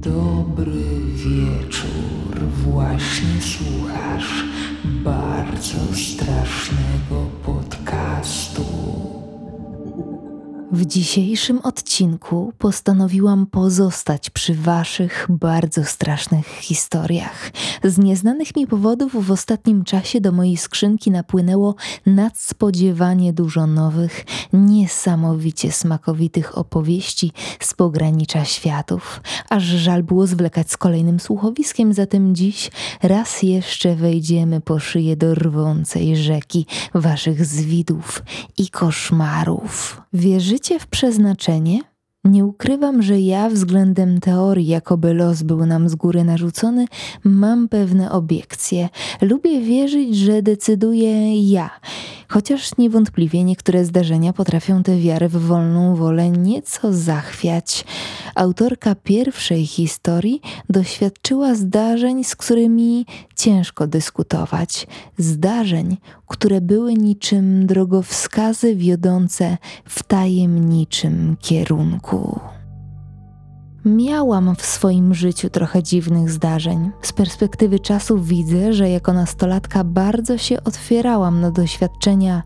Dobry wieczór, właśnie słuchasz bardzo strasznego podcastu. W dzisiejszym odcinku postanowiłam pozostać przy Waszych bardzo strasznych historiach. Z nieznanych mi powodów w ostatnim czasie do mojej skrzynki napłynęło nadspodziewanie dużo nowych, niesamowicie smakowitych opowieści z pogranicza światów. Aż żal było zwlekać z kolejnym słuchowiskiem, zatem dziś raz jeszcze wejdziemy po szyję do rwącej rzeki Waszych zwidów i koszmarów. Wierzycie w przeznaczenie? Nie ukrywam, że ja względem teorii, jakoby los był nam z góry narzucony, mam pewne obiekcje. Lubię wierzyć, że decyduję ja chociaż niewątpliwie niektóre zdarzenia potrafią tę wiarę w wolną wolę nieco zachwiać. Autorka pierwszej historii doświadczyła zdarzeń, z którymi ciężko dyskutować. Zdarzeń, które były niczym drogowskazy wiodące w tajemniczym kierunku. Miałam w swoim życiu trochę dziwnych zdarzeń. Z perspektywy czasu widzę, że jako nastolatka bardzo się otwierałam na doświadczenia,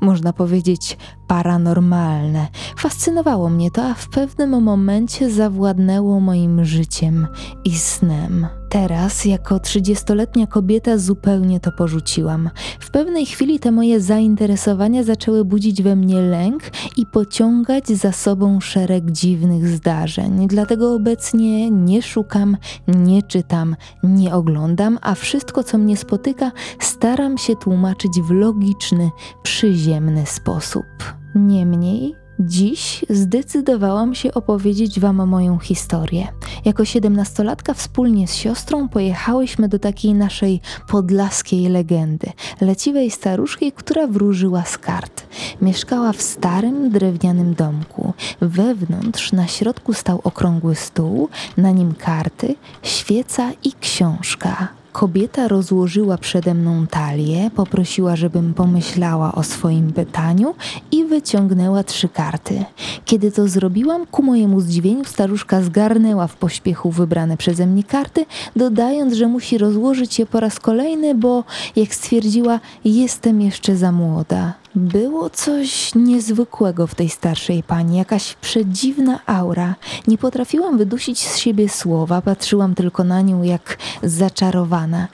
można powiedzieć, paranormalne. Fascynowało mnie to, a w pewnym momencie zawładnęło moim życiem i snem. Teraz, jako trzydziestoletnia kobieta, zupełnie to porzuciłam. W pewnej chwili te moje zainteresowania zaczęły budzić we mnie lęk i pociągać za sobą szereg dziwnych zdarzeń. Dlatego obecnie nie szukam, nie czytam, nie oglądam, a wszystko, co mnie spotyka, staram się tłumaczyć w logiczny, przyziemny sposób. Niemniej, Dziś zdecydowałam się opowiedzieć Wam moją historię. Jako siedemnastolatka wspólnie z siostrą pojechałyśmy do takiej naszej podlaskiej legendy, leciwej staruszki, która wróżyła z kart. Mieszkała w starym, drewnianym domku. Wewnątrz na środku stał okrągły stół, na nim karty, świeca i książka. Kobieta rozłożyła przede mną talię, poprosiła, żebym pomyślała o swoim pytaniu i wyciągnęła trzy karty. Kiedy to zrobiłam, ku mojemu zdziwieniu staruszka zgarnęła w pośpiechu wybrane przeze mnie karty, dodając, że musi rozłożyć je po raz kolejny, bo, jak stwierdziła, jestem jeszcze za młoda. Było coś niezwykłego w tej starszej pani, jakaś przedziwna aura. Nie potrafiłam wydusić z siebie słowa, patrzyłam tylko na nią jak zaczarowana.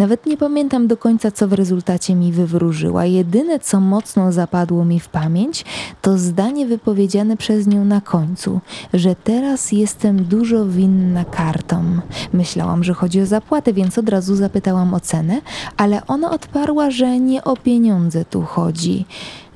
Nawet nie pamiętam do końca, co w rezultacie mi wywróżyła. Jedyne, co mocno zapadło mi w pamięć, to zdanie wypowiedziane przez nią na końcu, że teraz jestem dużo winna kartom. Myślałam, że chodzi o zapłatę, więc od razu zapytałam o cenę, ale ona odparła, że nie o pieniądze tu chodzi.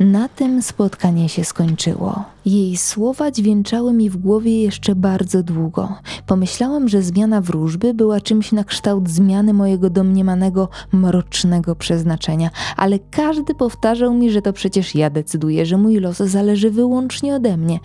Na tym spotkanie się skończyło. Jej słowa dźwięczały mi w głowie jeszcze bardzo długo. Pomyślałam, że zmiana wróżby była czymś na kształt zmiany mojego domniemanego mrocznego przeznaczenia, ale każdy powtarzał mi, że to przecież ja decyduję, że mój los zależy wyłącznie ode mnie.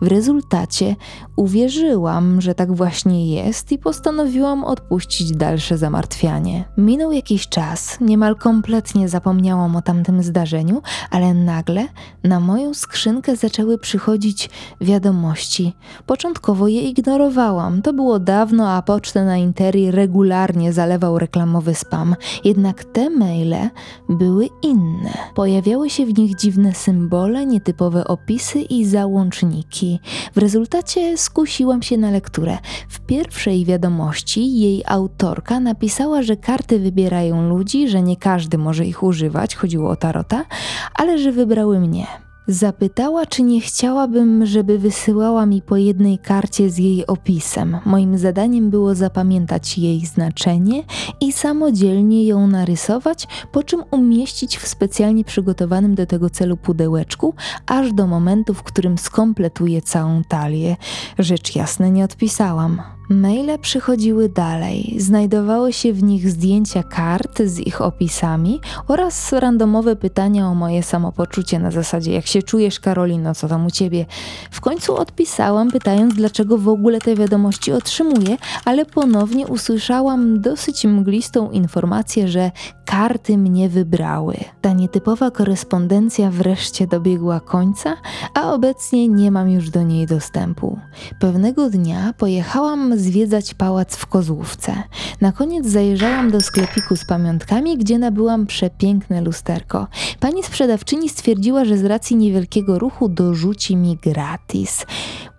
W rezultacie uwierzyłam, że tak właśnie jest i postanowiłam odpuścić dalsze zamartwianie. Minął jakiś czas, niemal kompletnie zapomniałam o tamtym zdarzeniu, ale nagle na moją skrzynkę zaczęły przychodzić wiadomości. Początkowo je ignorowałam. To było dawno, a pocztę na Interi regularnie zalewał reklamowy spam. Jednak te maile były inne. Pojawiały się w nich dziwne symbole, nietypowe opisy i załączniki. W rezultacie skusiłam się na lekturę. W pierwszej wiadomości jej autorka napisała, że karty wybierają ludzi, że nie każdy może ich używać, chodziło o tarota, ale że wybrały mnie. Zapytała, czy nie chciałabym, żeby wysyłała mi po jednej karcie z jej opisem. Moim zadaniem było zapamiętać jej znaczenie i samodzielnie ją narysować, po czym umieścić w specjalnie przygotowanym do tego celu pudełeczku, aż do momentu, w którym skompletuję całą talię. Rzecz jasna nie odpisałam. Maile przychodziły dalej. Znajdowały się w nich zdjęcia kart z ich opisami oraz randomowe pytania o moje samopoczucie na zasadzie jak się czujesz Karolino, co tam u ciebie. W końcu odpisałam pytając dlaczego w ogóle te wiadomości otrzymuję, ale ponownie usłyszałam dosyć mglistą informację, że karty mnie wybrały. Ta nietypowa korespondencja wreszcie dobiegła końca, a obecnie nie mam już do niej dostępu. Pewnego dnia pojechałam zwiedzać pałac w Kozłówce. Na koniec zajrzałam do sklepiku z pamiątkami, gdzie nabyłam przepiękne lusterko. Pani sprzedawczyni stwierdziła, że z racji niewielkiego ruchu dorzuci mi gratis.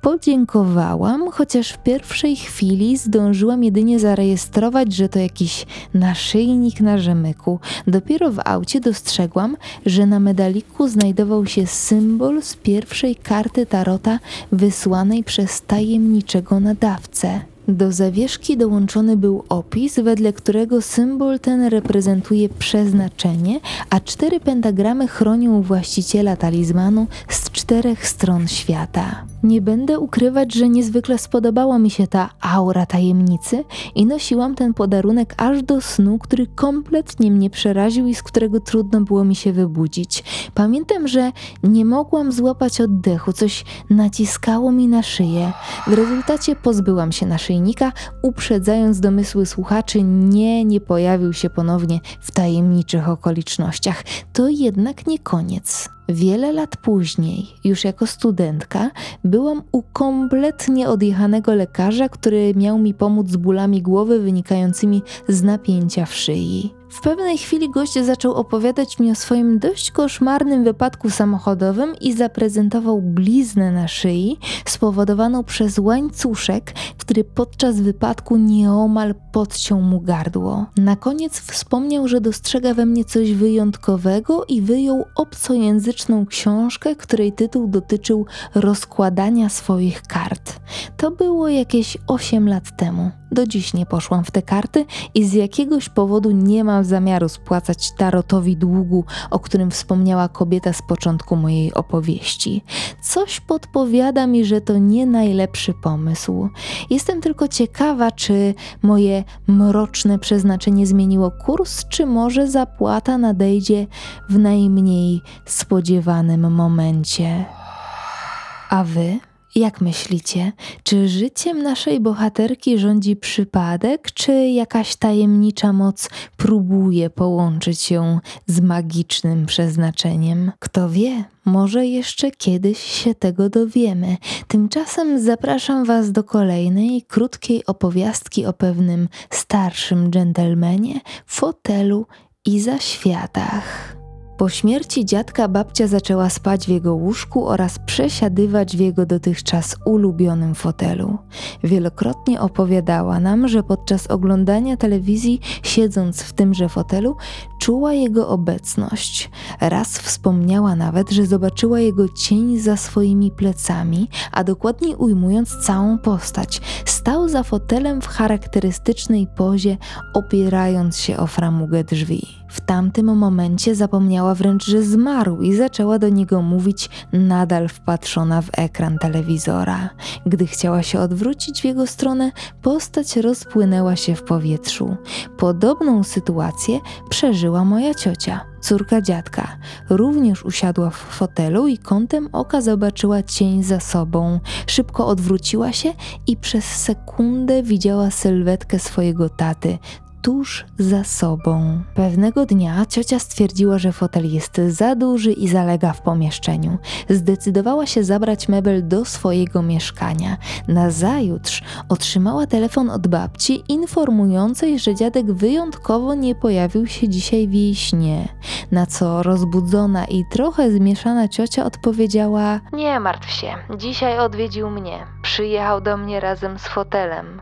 Podziękowałam, chociaż w pierwszej chwili zdążyłam jedynie zarejestrować, że to jakiś naszyjnik na rzemyku. Dopiero w aucie dostrzegłam, że na medaliku znajdował się symbol z pierwszej karty tarota wysłanej przez tajemniczego nadawcę. Do zawieszki dołączony był opis, wedle którego symbol ten reprezentuje przeznaczenie, a cztery pentagramy chronią właściciela talizmanu z czterech stron świata. Nie będę ukrywać, że niezwykle spodobała mi się ta aura tajemnicy i nosiłam ten podarunek aż do snu, który kompletnie mnie przeraził i z którego trudno było mi się wybudzić. Pamiętam, że nie mogłam złapać oddechu, coś naciskało mi na szyję. W rezultacie pozbyłam się naszyjnika, uprzedzając domysły słuchaczy, nie, nie pojawił się ponownie w tajemniczych okolicznościach. To jednak nie koniec. Wiele lat później, już jako studentka, byłam u kompletnie odjechanego lekarza, który miał mi pomóc z bólami głowy wynikającymi z napięcia w szyi. W pewnej chwili gość zaczął opowiadać mi o swoim dość koszmarnym wypadku samochodowym i zaprezentował bliznę na szyi spowodowaną przez łańcuszek, który podczas wypadku nieomal podciął mu gardło. Na koniec wspomniał, że dostrzega we mnie coś wyjątkowego i wyjął obcojęzyczną książkę, której tytuł dotyczył rozkładania swoich kart. To było jakieś 8 lat temu. Do dziś nie poszłam w te karty i z jakiegoś powodu nie mam zamiaru spłacać tarotowi długu, o którym wspomniała kobieta z początku mojej opowieści. Coś podpowiada mi, że to nie najlepszy pomysł. Jestem tylko ciekawa, czy moje mroczne przeznaczenie zmieniło kurs, czy może zapłata nadejdzie w najmniej spodziewanym momencie. A wy? Jak myślicie, czy życiem naszej bohaterki rządzi przypadek, czy jakaś tajemnicza moc próbuje połączyć ją z magicznym przeznaczeniem? Kto wie, może jeszcze kiedyś się tego dowiemy. Tymczasem zapraszam Was do kolejnej krótkiej opowiastki o pewnym starszym dżentelmenie, fotelu i zaświatach. Po śmierci dziadka babcia zaczęła spać w jego łóżku oraz przesiadywać w jego dotychczas ulubionym fotelu. Wielokrotnie opowiadała nam, że podczas oglądania telewizji, siedząc w tymże fotelu, czuła jego obecność. Raz wspomniała nawet, że zobaczyła jego cień za swoimi plecami, a dokładniej ujmując całą postać, stał za fotelem w charakterystycznej pozie, opierając się o framugę drzwi. W tamtym momencie zapomniała wręcz, że zmarł i zaczęła do niego mówić, nadal wpatrzona w ekran telewizora. Gdy chciała się odwrócić w jego stronę, postać rozpłynęła się w powietrzu. Podobną sytuację przeżyła moja ciocia córka dziadka. Również usiadła w fotelu i kątem oka zobaczyła cień za sobą. Szybko odwróciła się i przez sekundę widziała sylwetkę swojego taty, tuż za sobą. Pewnego dnia ciocia stwierdziła, że fotel jest za duży i zalega w pomieszczeniu. Zdecydowała się zabrać mebel do swojego mieszkania. Nazajutrz otrzymała telefon od babci informującej, że dziadek wyjątkowo nie pojawił się dzisiaj w jej śnie. Na co rozbudzona i trochę zmieszana ciocia odpowiedziała: Nie martw się, dzisiaj odwiedził mnie. Przyjechał do mnie razem z fotelem.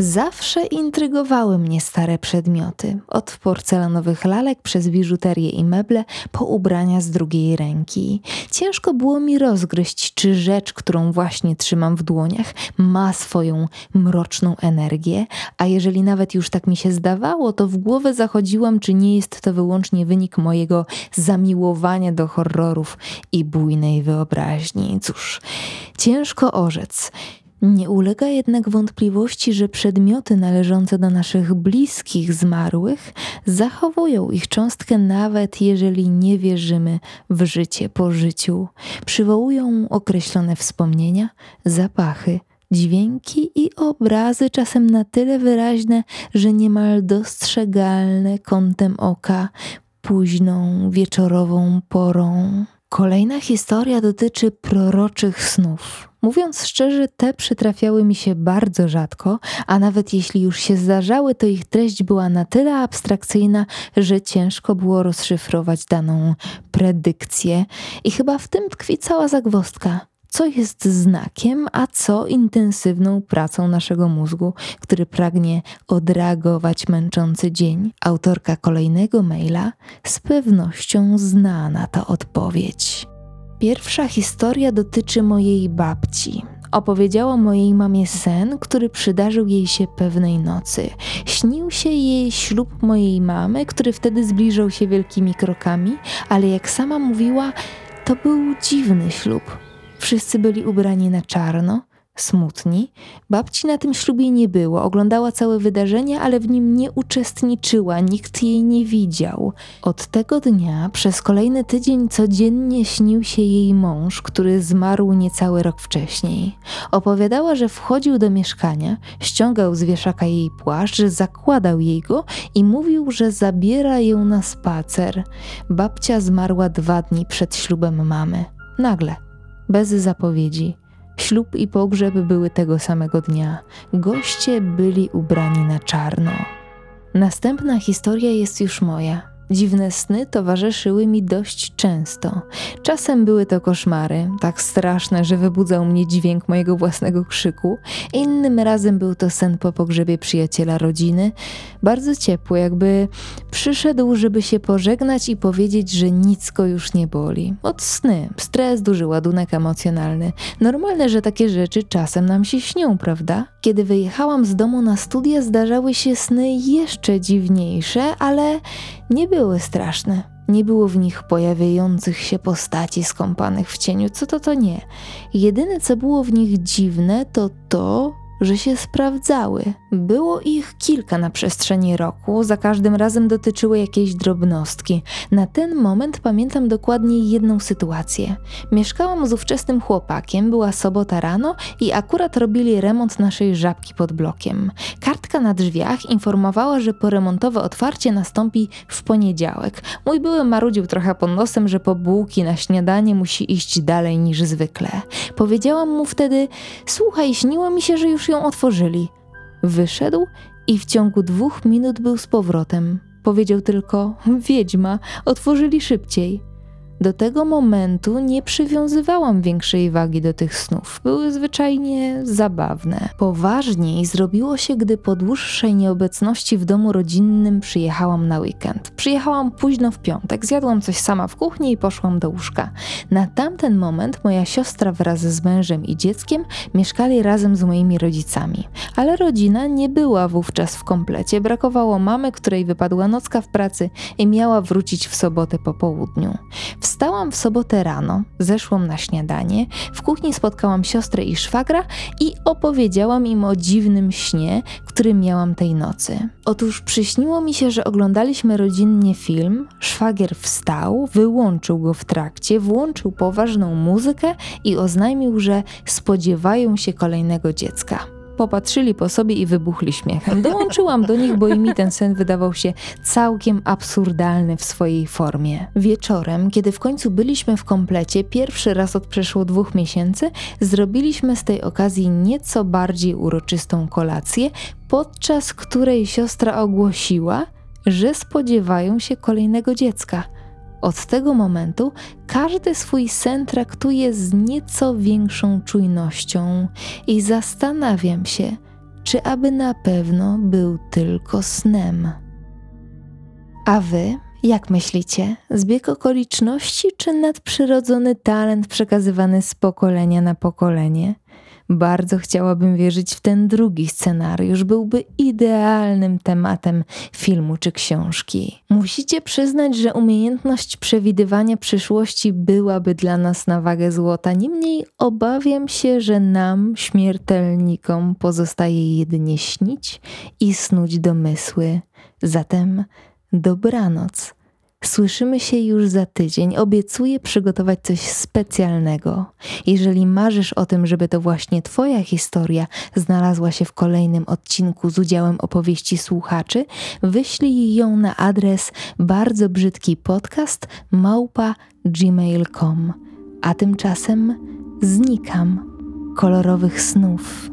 Zawsze intrygowały mnie stare przedmioty, od porcelanowych lalek przez biżuterię i meble po ubrania z drugiej ręki. Ciężko było mi rozgryźć, czy rzecz, którą właśnie trzymam w dłoniach, ma swoją mroczną energię, a jeżeli nawet już tak mi się zdawało, to w głowę zachodziłam, czy nie jest to wyłącznie wynik mojego zamiłowania do horrorów i bujnej wyobraźni. Cóż, ciężko orzec. Nie ulega jednak wątpliwości, że przedmioty należące do naszych bliskich zmarłych zachowują ich cząstkę, nawet jeżeli nie wierzymy w życie po życiu. Przywołują określone wspomnienia, zapachy, dźwięki i obrazy, czasem na tyle wyraźne, że niemal dostrzegalne kątem oka późną wieczorową porą. Kolejna historia dotyczy proroczych snów. Mówiąc szczerze, te przytrafiały mi się bardzo rzadko, a nawet jeśli już się zdarzały, to ich treść była na tyle abstrakcyjna, że ciężko było rozszyfrować daną predykcję, i chyba w tym tkwi cała zagwostka co jest znakiem, a co intensywną pracą naszego mózgu, który pragnie odreagować męczący dzień. Autorka kolejnego maila z pewnością zna na to odpowiedź. Pierwsza historia dotyczy mojej babci. Opowiedziała mojej mamie sen, który przydarzył jej się pewnej nocy. Śnił się jej ślub mojej mamy, który wtedy zbliżał się wielkimi krokami, ale jak sama mówiła, to był dziwny ślub. Wszyscy byli ubrani na czarno, smutni. Babci na tym ślubie nie było, oglądała całe wydarzenie, ale w nim nie uczestniczyła, nikt jej nie widział. Od tego dnia przez kolejny tydzień codziennie śnił się jej mąż, który zmarł niecały rok wcześniej. Opowiadała, że wchodził do mieszkania, ściągał z wieszaka jej płaszcz, zakładał jej go i mówił, że zabiera ją na spacer. Babcia zmarła dwa dni przed ślubem mamy. Nagle bez zapowiedzi. Ślub i pogrzeb były tego samego dnia. Goście byli ubrani na czarno. Następna historia jest już moja. Dziwne sny towarzyszyły mi dość często. Czasem były to koszmary, tak straszne, że wybudzał mnie dźwięk mojego własnego krzyku. Innym razem był to sen po pogrzebie przyjaciela rodziny, bardzo ciepły, jakby przyszedł, żeby się pożegnać i powiedzieć, że nic go już nie boli. Od sny, stres, duży ładunek emocjonalny. Normalne, że takie rzeczy czasem nam się śnią, prawda? Kiedy wyjechałam z domu na studia, zdarzały się sny jeszcze dziwniejsze, ale nie były straszne. Nie było w nich pojawiających się postaci skąpanych w cieniu, co to to nie. Jedyne co było w nich dziwne to to, że się sprawdzały. Było ich kilka na przestrzeni roku, za każdym razem dotyczyły jakiejś drobnostki. Na ten moment pamiętam dokładnie jedną sytuację. Mieszkałam z ówczesnym chłopakiem, była sobota rano i akurat robili remont naszej żabki pod blokiem. Kartka na drzwiach informowała, że poremontowe otwarcie nastąpi w poniedziałek. Mój były marudził trochę pod nosem, że po bułki na śniadanie musi iść dalej niż zwykle. Powiedziałam mu wtedy: Słuchaj, śniło mi się, że już ją otworzyli. Wyszedł i w ciągu dwóch minut był z powrotem. Powiedział tylko: Wiedźma, otworzyli szybciej. Do tego momentu nie przywiązywałam większej wagi do tych snów. Były zwyczajnie zabawne. Poważniej zrobiło się, gdy po dłuższej nieobecności w domu rodzinnym przyjechałam na weekend. Przyjechałam późno w piątek, zjadłam coś sama w kuchni i poszłam do łóżka. Na tamten moment moja siostra wraz z mężem i dzieckiem mieszkali razem z moimi rodzicami. Ale rodzina nie była wówczas w komplecie. Brakowało mamy, której wypadła nocka w pracy i miała wrócić w sobotę po południu. W Wstałam w sobotę rano, zeszłam na śniadanie, w kuchni spotkałam siostrę i szwagra i opowiedziałam im o dziwnym śnie, który miałam tej nocy. Otóż przyśniło mi się, że oglądaliśmy rodzinnie film, szwagier wstał, wyłączył go w trakcie, włączył poważną muzykę i oznajmił, że spodziewają się kolejnego dziecka popatrzyli po sobie i wybuchli śmiechem. Dołączyłam do nich, bo i mi ten sen wydawał się całkiem absurdalny w swojej formie. Wieczorem, kiedy w końcu byliśmy w komplecie, pierwszy raz od przeszło dwóch miesięcy, zrobiliśmy z tej okazji nieco bardziej uroczystą kolację, podczas której siostra ogłosiła, że spodziewają się kolejnego dziecka – od tego momentu każdy swój sen traktuje z nieco większą czujnością i zastanawiam się, czy aby na pewno był tylko snem. A wy, jak myślicie, zbieg okoliczności czy nadprzyrodzony talent przekazywany z pokolenia na pokolenie? Bardzo chciałabym wierzyć w ten drugi scenariusz, byłby idealnym tematem filmu czy książki. Musicie przyznać, że umiejętność przewidywania przyszłości byłaby dla nas na wagę złota. Niemniej obawiam się, że nam, śmiertelnikom, pozostaje jedynie śnić i snuć domysły. Zatem dobranoc, Słyszymy się już za tydzień. Obiecuję przygotować coś specjalnego. Jeżeli marzysz o tym, żeby to właśnie Twoja historia znalazła się w kolejnym odcinku z udziałem opowieści słuchaczy, wyślij ją na adres bardzo brzydki podcast gmail.com. A tymczasem znikam kolorowych snów.